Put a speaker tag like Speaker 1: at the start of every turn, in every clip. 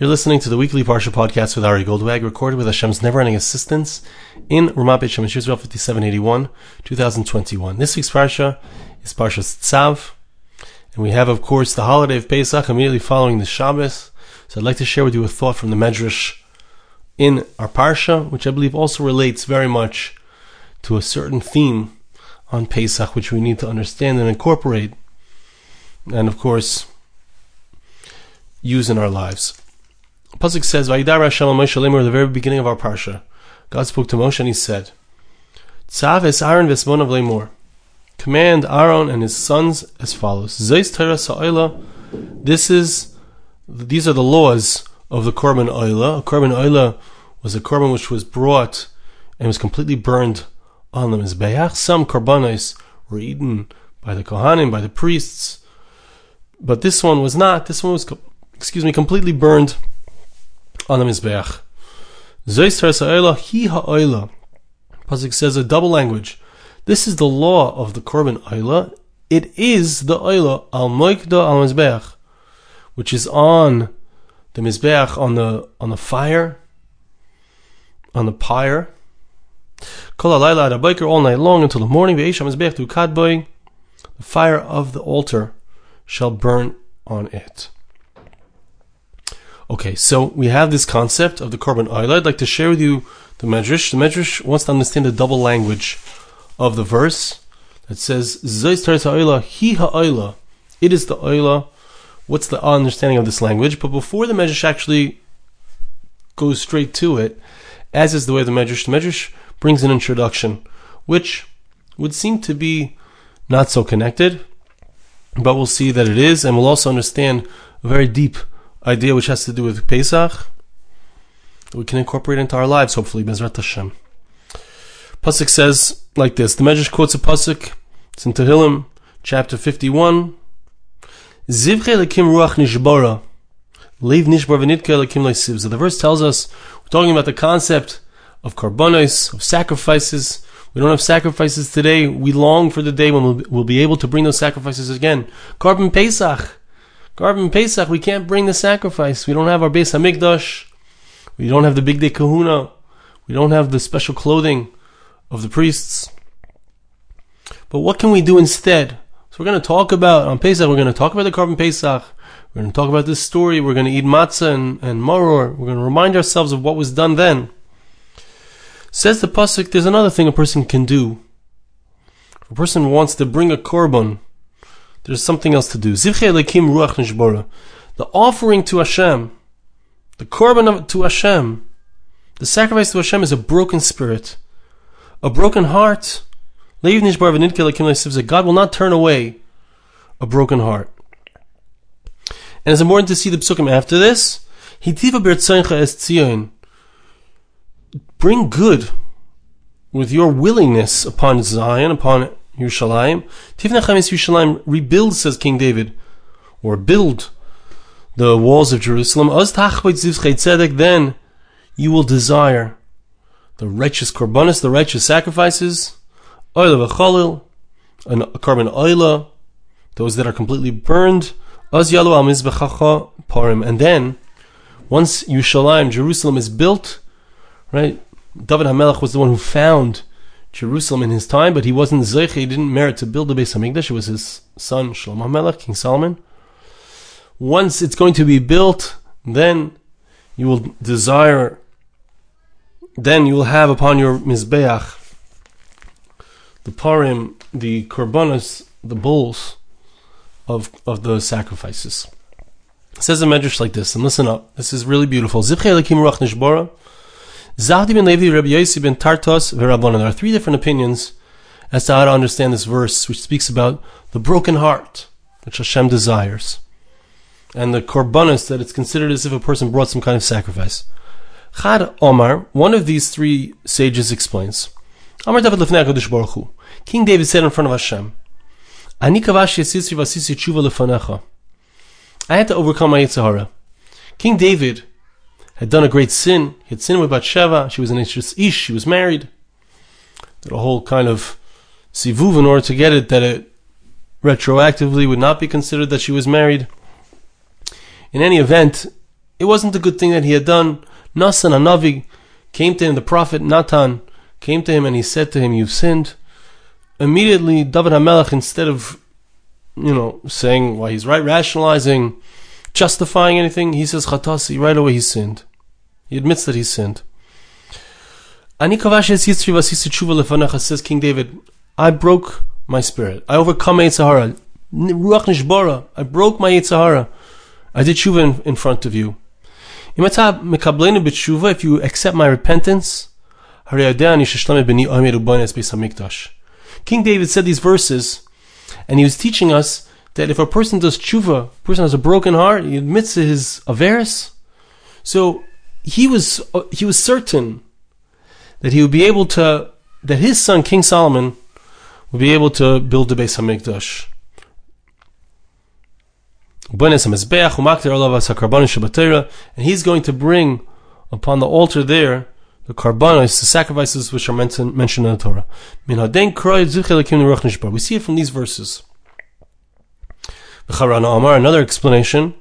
Speaker 1: You're listening to the weekly Parsha podcast with Ari Goldwag, recorded with Hashem's never-ending assistance in Ramat Beit Shemesh Yisrael 5781, 2021. This week's Parsha is Parsha Tzav, and we have, of course, the holiday of Pesach immediately following the Shabbos. So I'd like to share with you a thought from the Medrash in our Parsha, which I believe also relates very much to a certain theme on Pesach, which we need to understand and incorporate, and of course, use in our lives. Pasuk says, "Vayidar Hashem Moshe Lemur." The very beginning of our parsha, God spoke to Moshe and He said, "Tzav es Aaron v'smonav lemur." Command Aaron and his sons as follows: Zeis Torah Sa'ila. This is, these are the laws of the korban oila. A korban oila was a korban which was brought and was completely burned on the mizbeach. Some korbanos were eaten by the kohanim, by the priests, but this one was not. This one was, excuse me, completely burned on the Mizbeach. Zoyster Sa'ela Hi Ha'oila. Pasuk says a double language. This is the law of the Korban Oila. It is the Oila al Moikda al Mizbeach, which is on the Mizbeach, on the, on the fire, on the pyre. Kol alayla ad all night long until the morning. Ve'esh tu kadboy. The fire of the altar shall burn on it. Okay, so we have this concept of the korban oil. I'd like to share with you the medrash. The medrash wants to understand the double language of the verse that says "Zeis ha'oila ha'oila." It is the oila. What's the understanding of this language? But before the medrash actually goes straight to it, as is the way of the medrash, the medrash brings an introduction, which would seem to be not so connected, but we'll see that it is, and we'll also understand a very deep idea which has to do with Pesach we can incorporate into our lives, hopefully, Bezrat Hashem. Pasuk says like this. The Medrash quotes a Pasuk. It's in Tehillim, chapter 51. Zivche lekim ruach. Leave nishbar lekim leisiv. So the verse tells us, we're talking about the concept of karbonos, of sacrifices. We don't have sacrifices today. We long for the day when we'll, be able to bring those sacrifices again. Korban Pesach. Korban Pesach, we can't bring the sacrifice. We don't have our Beis Hamikdash. We don't have the big day kahuna. We don't have the special clothing of the priests. But what can we do instead? So we're going to talk about, on Pesach, we're going to talk about the Korban Pesach. We're going to talk about this story. We're going to eat matzah and, and maror. We're going to remind ourselves of what was done then. Says the Pasuk, there's another thing a person can do. If a person wants to bring a korban, there's something else to do. The offering to Hashem, the korban to Hashem, the sacrifice to Hashem is a broken spirit, a broken heart. God will not turn away a broken heart. And it's important to see the psukim after this. Bring good with your willingness upon Zion, upon Yerushalayim. Tivnachem is Yerushalayim. Rebuild, says King David, or build the walls of Jerusalem. Then you will desire the righteous korbanos, the righteous sacrifices, oil of a korban oila, those that are completely burned. Az yalu al parim. And then, once Yerushalayim, Jerusalem is built, right? David HaMelech was the one who found Jerusalem in his time, but he wasn't Zeich, he didn't merit to build the Beis Hamikdash. It was his son Shlomo Melech, King Solomon. Once it's going to be built, then you will desire, then you will have upon your Mizbeach the parim, the korbanos, the bulls of, of the sacrifices. It says a medrash like this, and listen up. This is really beautiful. Zahdi ben Levi, Rabbi Yossi ben Tartos, Verabbanan. There are three different opinions as to how to understand this verse, which speaks about the broken heart, which Hashem desires, and the korbanos, that it's considered as if a person brought some kind of sacrifice. Chad Omar, one of these three sages explains, Amar David Lefnei HaKadosh Baruch Hu, King David said in front of Hashem, Ani kavash yesisri vasisi tshuva lefanecha. I had to overcome my Yitzhahara. King David had done a great sin. He had sinned with Bathsheba. She was an Ish. She was married. Did a whole kind of sivuv in order to get it that it retroactively would not be considered that she was married. In any event, It wasn't a good thing that he had done. Nasan Anavi came to him, the prophet Natan came to him and he said to him, You've sinned. Immediately, David HaMelech, instead of, you know, saying why he's right, rationalizing, justifying anything, he says, Chatasi, right away he sinned. He admits that he sinned. Ani says King David, I broke my spirit. I overcome Yitzhahara. Ruach Nishbara. I broke my Yitzhahara. I did tshuva in, in front of you. If you accept my repentance, King David said these verses, and he was teaching us that if a person does tshuva, a person has a broken heart, he admits his averis. So he was uh, he was certain that he would be able to that his son King Solomon would be able to build the Beis Hamikdash. And he's going to bring upon the altar there the karbanos, the sacrifices which are mentioned, mentioned in the Torah. We see it from these verses. Another explanation.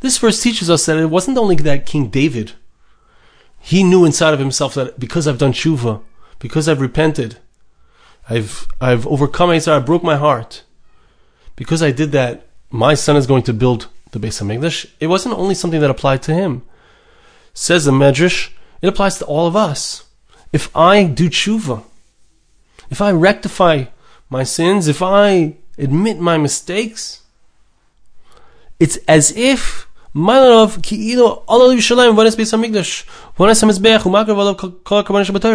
Speaker 1: This verse teaches us that it wasn't only that King David, he knew inside of himself that because I've done tshuva, because I've repented, I've I've overcome Yitzhar, I broke my heart. Because I did that, my son is going to build the base. Beis Hamikdash. It wasn't only something that applied to him. Says the Medrash, it applies to all of us. If I do tshuva, if I rectify my sins, if I admit my mistakes, it's as if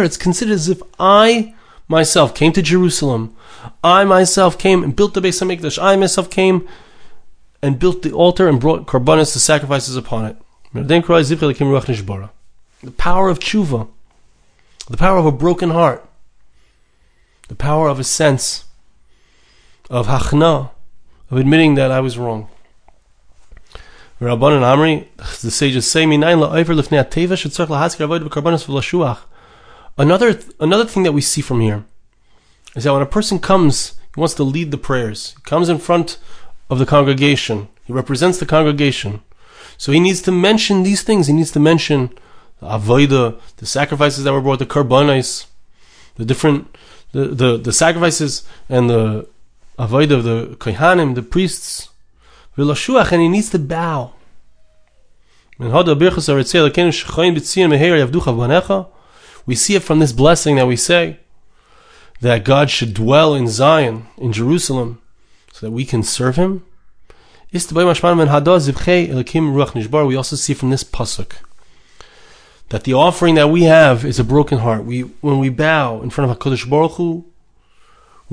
Speaker 1: it's considered as if I myself came to Jerusalem. I myself came and built the Beis Hamikdash. I myself came and built the altar and brought karbanis, the sacrifices upon it. The power of tshuva, the power of a broken heart, the power of a sense of hachna, of admitting that I was wrong. Rabban and Amri, the sages say, Another another thing that we see from here is that when a person comes, he wants to lead the prayers. He comes in front of the congregation. He represents the congregation. So he needs to mention these things. He needs to mention the avoida, the sacrifices that were brought, the karbanis, the different the, the, the sacrifices and the avoida of the kohanim, the priests. And he needs to bow. We see it from this blessing that we say that God should dwell in Zion, in Jerusalem, so that we can serve Him. We also see from this pasuk that the offering that we have is a broken heart. We, when we bow in front of Hakadosh Baruch Hu,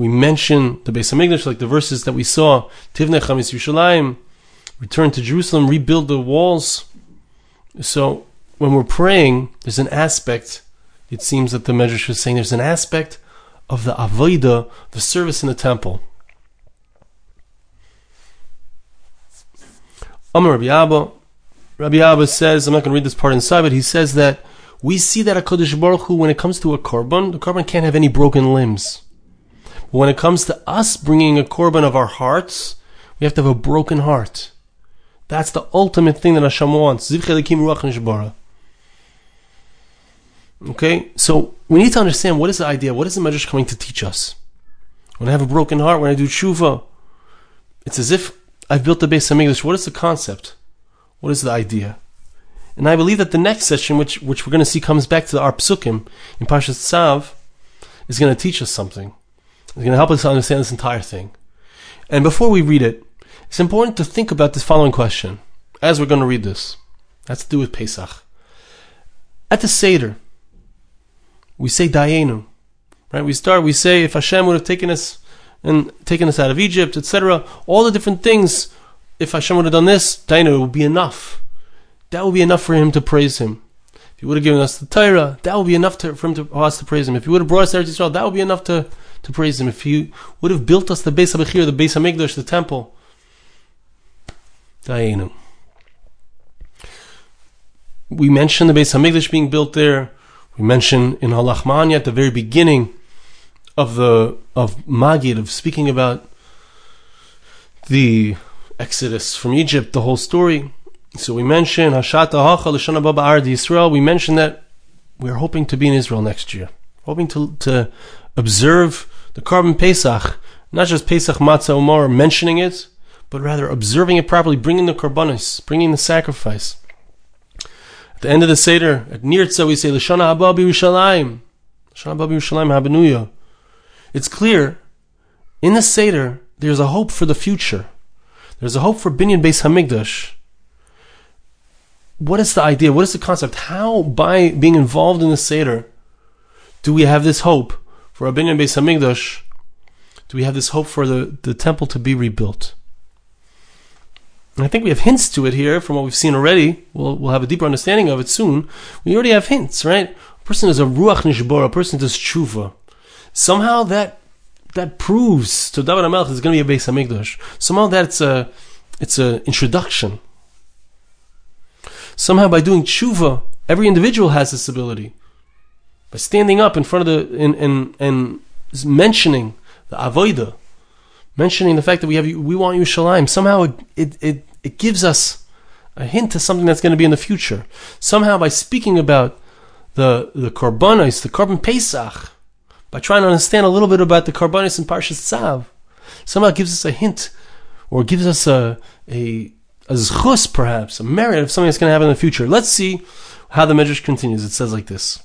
Speaker 1: we mention the Beis Hamikdash, like the verses that we saw. Tivnei Chamis Yerushalayim, return to Jerusalem, rebuild the walls. So when we're praying, there's an aspect it seems that the Medrash is saying there's an aspect of the avoida, the service in the temple. Amar Rabbi Abba, Rabbi Abba says, I'm not going to read this part inside, but he says that we see that Hakadosh Baruch Hu, when it comes to a korban, the korban can't have any broken limbs. When it comes to us bringing a korban of our hearts, we have to have a broken heart. That's the ultimate thing that Hashem wants. Okay, so we need to understand what is the idea. What is the Medrash coming to teach us? When I have a broken heart, when I do tshuva, it's as if I've built the Beis English. What is the concept? What is the idea? And I believe that the next session, which which we're going to see, comes back to our psukim in Parshas Tzav, is going to teach us something. It's going to help us understand this entire thing. And before we read it, it's important to think about this following question as we're going to read this. That's to do with Pesach. At the Seder, we say Dayenu. Right? We start, we say if Hashem would have taken us and taken us out of Egypt, etc., all the different things, if Hashem would have done this, Dayenu, would be enough. That would be enough for him to praise him. If he would have given us the Torah, that would be enough to, for him to, for us to praise him. If he would have brought us to Eretz that would be enough to, to praise him. If he would have built us the Beis HaBechir, the Beis HaMikdash, the temple, Dayenu. We mentioned the Beis HaMikdash being built there. We mention in Halachmanya at the very beginning of the of Magid of speaking about the Exodus from Egypt, the whole story. So we mentioned Hashata Hacha Lashana Baba Ard Yisrael. We mentioned that we're hoping to be in Israel next year, hoping to to observe the Korban Pesach, not just Pesach Matzah Umar mentioning it, but rather observing it properly, bringing the korbanos, bringing the sacrifice. At the end of the Seder, at Nirtza, we say, Lashana Haba B'Yerushalayim. Lashana Haba B'Yerushalayim Habanuya. It's clear, in the Seder, there's a hope for the future. There's a hope for Binyan Beis Hamikdash. What is the idea? What is the concept? How, by being involved in the Seder, do we have this hope for a Binyan Beis Hamikdash? Do we have this hope for the, the temple to be rebuilt? And I think we have hints to it here from what we've seen already. We'll, we'll have a deeper understanding of it soon. We already have hints, right? A person is a ruach nishbor, a person does tshuva. Somehow that that proves to David HaMelech is going to be a Beis Hamikdash. Somehow that's a it's an introduction. Somehow by doing tshuva, every individual has this ability. By standing up in front of the and and, and mentioning the avoida, mentioning the fact that we have we want Yerushalayim, somehow it, it, it, it gives us a hint to something that's going to be in the future. Somehow by speaking about the the korbanos, the korban pesach, by trying to understand a little bit about the korbanos in Parshas Tzav, somehow gives us a hint or gives us a a a zchus perhaps, a merit of something that's going to happen in the future. Let's see how the Medrash continues. It says like this.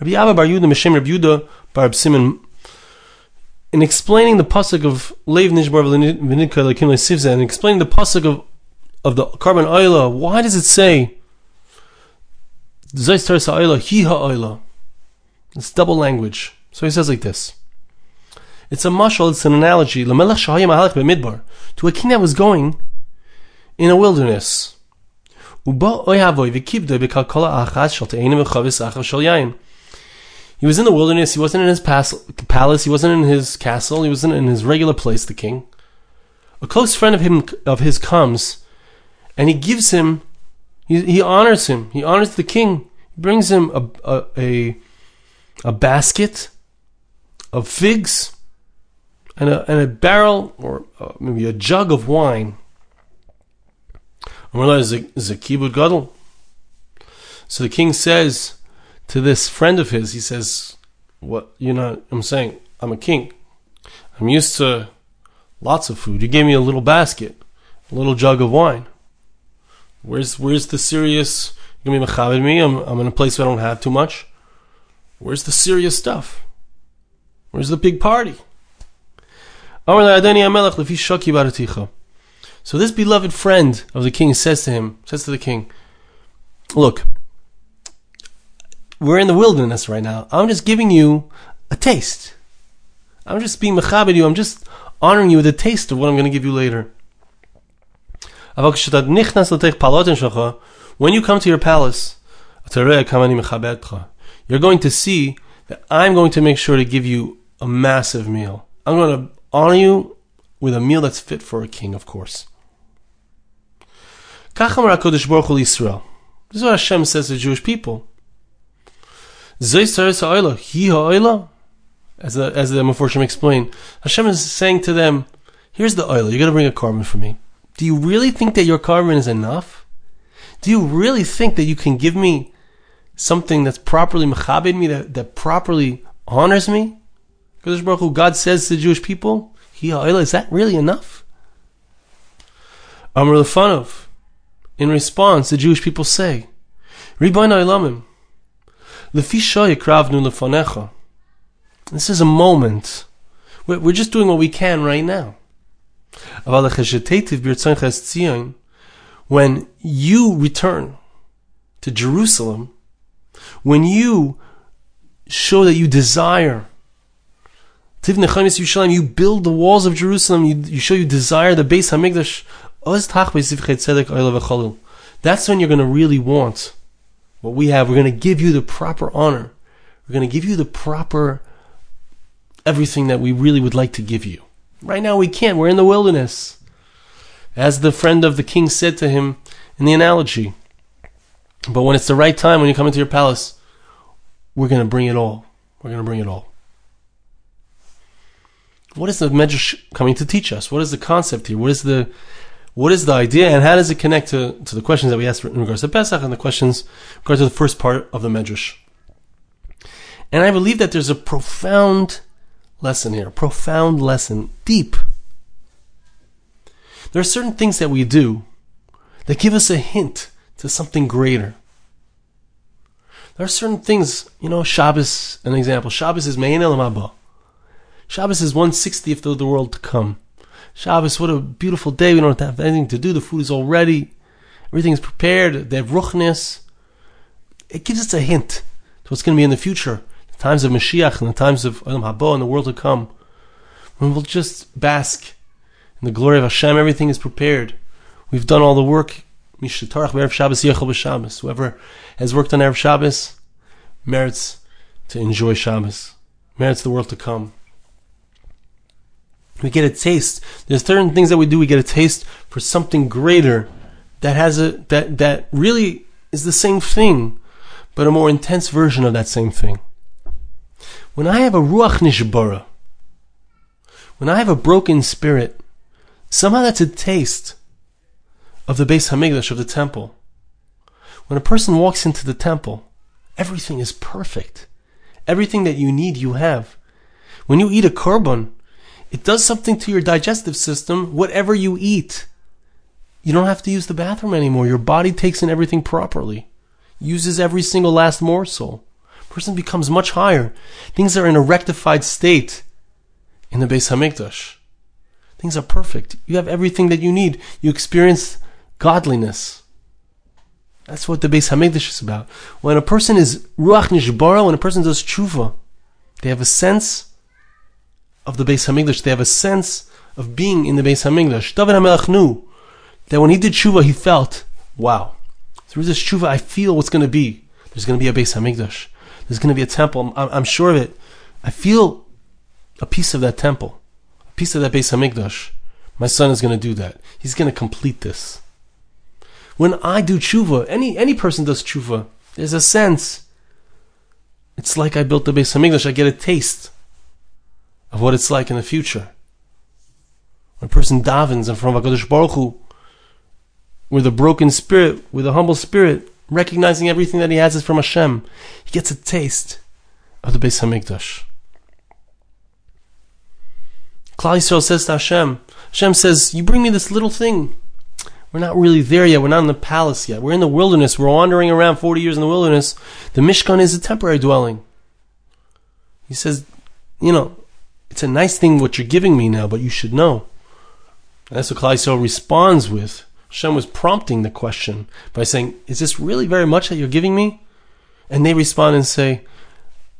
Speaker 1: Rabbi Abba Bar Yudah Meshem Rabbi Yudah Bar Simon in explaining the pasuk of Leiv Nishbar V'Nidka Lekim Sivza and explaining the pasuk of of the korban oila, why does it say Zayis Teres Ha'oila Hi Ha'oila? It's double language. So he says like this. It's a mashal, it's an analogy. To a king that was going in a wilderness. Uba He was in the wilderness. He wasn't in his palace. He wasn't in his castle. He wasn't in his regular place, the king. A close friend of him of his comes, and he gives him, he, he honors him. He honors the king. He brings him a, a, a, a basket of figs and a, and a barrel or uh, maybe a jug of wine. And we're like, kibbutz gadol? So the king says, to this friend of his, he says, "What you know? I'm saying I'm a king. I'm used to lots of food. You gave me a little basket, a little jug of wine. Where's where's the serious? You're gonna be mechabed me. I'm I'm in a place where I don't have too much. Where's the serious stuff? Where's the big party?" So this beloved friend of the king says to him, says to the king, Look, we're in the wilderness right now. I'm just giving you a taste. I'm just being mechabed you. I'm just honoring you with a taste of what I'm going to give you later. When you come to your palace, you're going to see that I'm going to make sure to give you a massive meal. I'm going to honor you with a meal that's fit for a king, of course. This is what Hashem says to the Jewish people. As the, as the Meforshim explained, Hashem is saying to them, here's the oil, you're going to bring a korban for me. Do you really think that your korban is enough? Do you really think that you can give me something that's properly mechabed me, that, that properly honors me? Because Baruch Hu, God says to the Jewish people, is that really enough? Amr Lefanov. In response, the Jewish people say, Ribbon Ilamim, this is a moment. We're just doing what we can right now. When you return to Jerusalem, when you show that you desire, you build the walls of Jerusalem, you, you show you desire the Beis Hamikdash, that's when you're going to really want what we have, we're going to give you the proper honor. We're going to give you the proper everything that we really would like to give you. Right now we can't. We're in the wilderness. As the friend of the king said to him in the analogy. But when it's the right time, when you come into your palace, we're going to bring it all. We're going to bring it all. what is the Medrash coming to teach us? What is the concept here? What is the what is the idea, and how does it connect to, to the questions that we asked in regards to Pesach and the questions in regards to the first part of the Medrash? And I believe that there's a profound lesson here, profound lesson, deep. There are certain things that we do that give us a hint to something greater. There are certain things, you know, Shabbos, an example. Shabbos is Mein Haba. Shabbos is 160th of the world to come. Shabbos, what a beautiful day. We don't have anything to do. The food is all ready. Everything is prepared. They have ruchnis. It gives us a hint to what's going to be in the future. The times of Mashiach and the times of Olam Haba and the world to come. When we'll just bask in the glory of Hashem. Everything is prepared. We've done all the work. Whoever has worked on Erev Shabbos merits to enjoy Shabbos, merits the world to come. We get a taste. There's certain things that we do. We get a taste for something greater that has a that that really is the same thing, but a more intense version of that same thing. When I have a ruach nishbara, when I have a broken spirit, somehow that's a taste of the Beis Hamikdash of the temple. When a person walks into the temple, everything is perfect. Everything that you need, you have. When you eat a korban, it does something to your digestive system, whatever you eat. You don't have to use the bathroom anymore. Your body takes in everything properly, uses every single last morsel. Person becomes much higher. Things are in a rectified state in the Beis Hamikdash. Things are perfect. You have everything that you need. You experience godliness. That's what the Beis Hamikdash is about. When a person is ruach nishbara, when a person does tshuva, they have a sense of the Beis Hamikdash. They have a sense of being in the Beis Hamikdash. David HaMelech knew that when he did tshuva, he felt, wow, through this tshuva, I feel what's going to be. There's going to be a Beis Hamikdash. There's going to be a temple. I'm, I'm sure of it. I feel a piece of that temple, a piece of that Beis Hamikdash. My son is going to do that. He's going to complete this. When I do tshuva, any any person does tshuva, there's a sense. It's like I built the Beis Hamikdash. I get a taste of what it's like in the future. When a person davens in front of Hakadosh Baruch Hu, with a broken spirit, with a humble spirit, recognizing everything that he has is from Hashem, he gets a taste of the Beis Hamikdash. Klal Yisrael says to Hashem, Hashem says, "You bring me this little thing." We're not really there yet. We're not in the palace yet. We're in the wilderness. We're wandering around 40 years in the wilderness. The Mishkan is a temporary dwelling. He says, you know, it's a nice thing what you're giving me now, but you should know. And that's what Klal responds with. Hashem was prompting the question by saying, is this really very much that you're giving me? And they respond and say,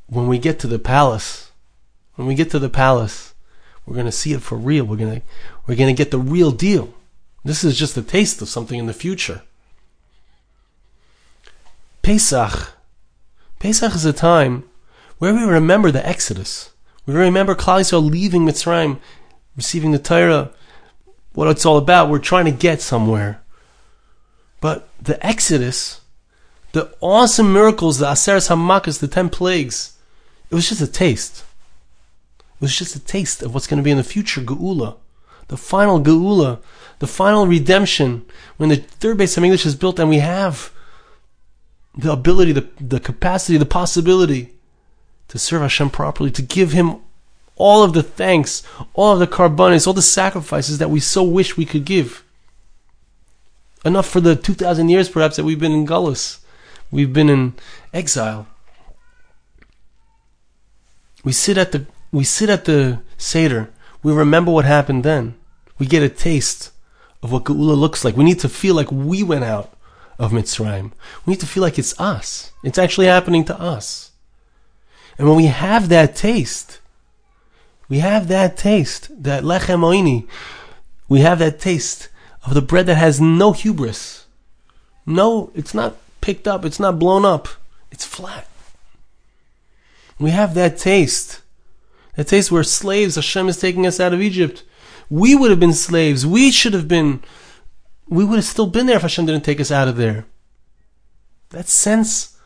Speaker 1: when we get to the palace, when we get to the palace, we're going to see it for real. We're to, we're to get the real deal. This is just a taste of something in the future. Pesach. Pesach is a time where we remember the Exodus. We remember Klal Yisrael leaving Mitzrayim, receiving the Torah, what it's all about. We're trying to get somewhere. But the Exodus, the awesome miracles, the Aseres Hamakas, the ten plagues, it was just a taste. It was just a taste of what's going to be in the future Geula. The final Geula the final redemption, when the third Beis Hamikdash is built and we have the ability, the, the capacity, the possibility to serve Hashem properly, to give Him all of the thanks, all of the korbanos, all the sacrifices that we so wish we could give. Enough for the 2,000 years perhaps that we've been in Gullus. We've been in exile. We sit at the we sit at the Seder. We remember what happened then. We get a taste of what Geula looks like. We need to feel like we went out of Mitzrayim. We need to feel like it's us. It's actually happening to us. And when we have that taste, we have that taste, that lechem oini, we have that taste of the bread that has no hubris. No, it's not picked up, it's not blown up, it's flat. We have that taste. That taste where slaves, Hashem is taking us out of Egypt. We would have been slaves. We should have been, we would have still been there if Hashem didn't take us out of there. That sense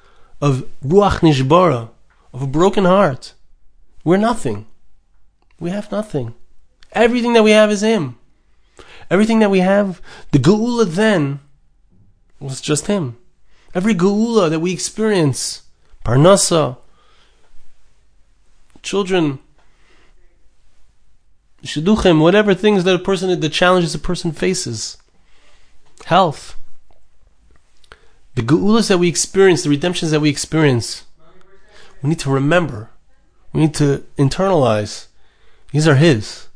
Speaker 1: of ruach nishbara, of a broken heart. We're nothing. We have nothing. Everything that we have is Him. Everything that we have, the Geula then was just Him. Every Geula that we experience, Parnasa, children, Shidduchim, whatever things that a person, the challenges a person faces, health, the Geulas that we experience, the redemptions that we experience, we need to remember. We need to internalize. These are His.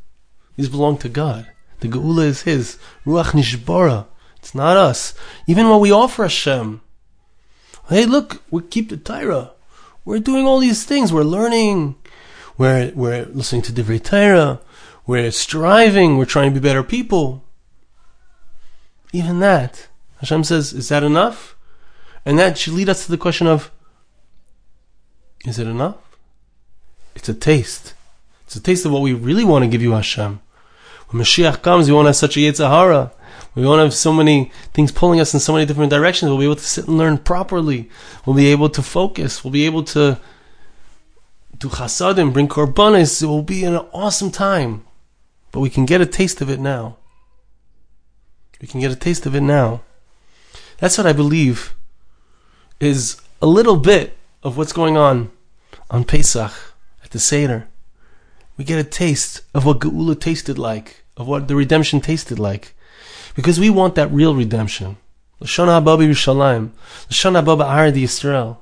Speaker 1: These belong to God. The Geula is His. Ruach Nishbara. It's not us. Even when we offer Hashem, hey, look, we keep the Torah. We're doing all these things. We're learning. We're, we're listening to Divrei Torah. We're striving. We're trying to be better people. Even that. Hashem says, is that enough? And that should lead us to the question of, is it enough? It's a taste. It's a taste of what we really want to give you, Hashem. When Mashiach comes, we won't have such a Yetzirah. We won't have so many things pulling us in so many different directions. We'll be able to sit and learn properly. We'll be able to focus. We'll be able to do chasadim, bring korbanis. It will be an awesome time. But we can get a taste of it now. We can get a taste of it now. That's what I believe is a little bit of what's going on on Pesach at the Seder. We get a taste of what Geula tasted like, of what the redemption tasted like. Because we want that real redemption. L'shon haba Yerushalayim. L'shon haba ba'ar Yisrael.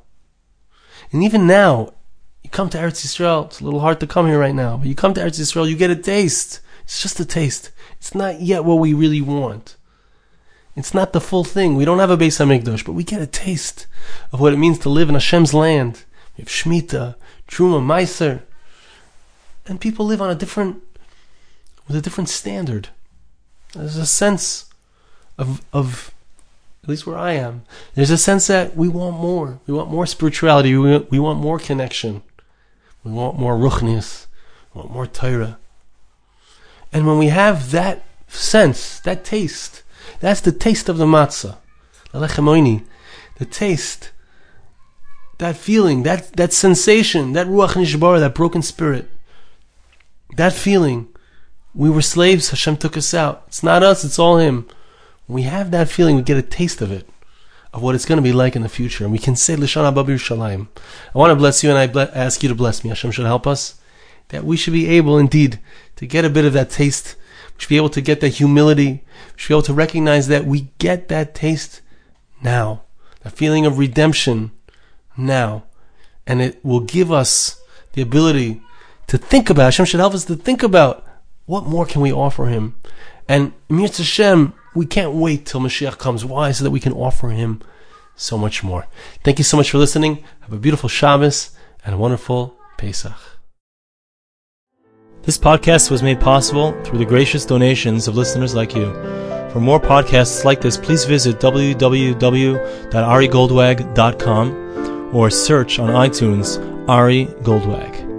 Speaker 1: And even now, you come to Eretz Yisrael, it's a little hard to come here right now, but you come to Eretz Yisrael, you get a taste. It's just a taste. It's not yet what we really want. It's not the full thing. We don't have a Beis Hamikdash, but we get a taste of what it means to live in Hashem's land. We have Shemitah, Truma, Meiser, and people live on a different, with a different standard. There's a sense of, of, at least where I am, there's a sense that we want more. We want more spirituality. We we want more connection. We want more ruchnius. We want more Torah. And when we have that sense, that taste, that's the taste of the matzah. The taste, that feeling, that, that sensation, that ruach nishbara, that broken spirit, that feeling, we were slaves, Hashem took us out. It's not us, it's all Him. When we have that feeling, we get a taste of it, of what it's going to be like in the future. And we can say, Lishana Babi Shalayim. I want to bless you and I ask you to bless me. Hashem should help us. That we should be able, indeed, to get a bit of that taste. We should be able to get that humility. We should be able to recognize that we get that taste now. That feeling of redemption now. And it will give us the ability to think about. Hashem should help us to think about what more can we offer Him. And Mir Hashem, we can't wait till Mashiach comes. Why? So that we can offer Him so much more. Thank you so much for listening. Have a beautiful Shabbos and a wonderful Pesach.
Speaker 2: This podcast was made possible through the gracious donations of listeners like you. For more podcasts like this, please visit www.arigoldwag.com or search on iTunes Ari Goldwag.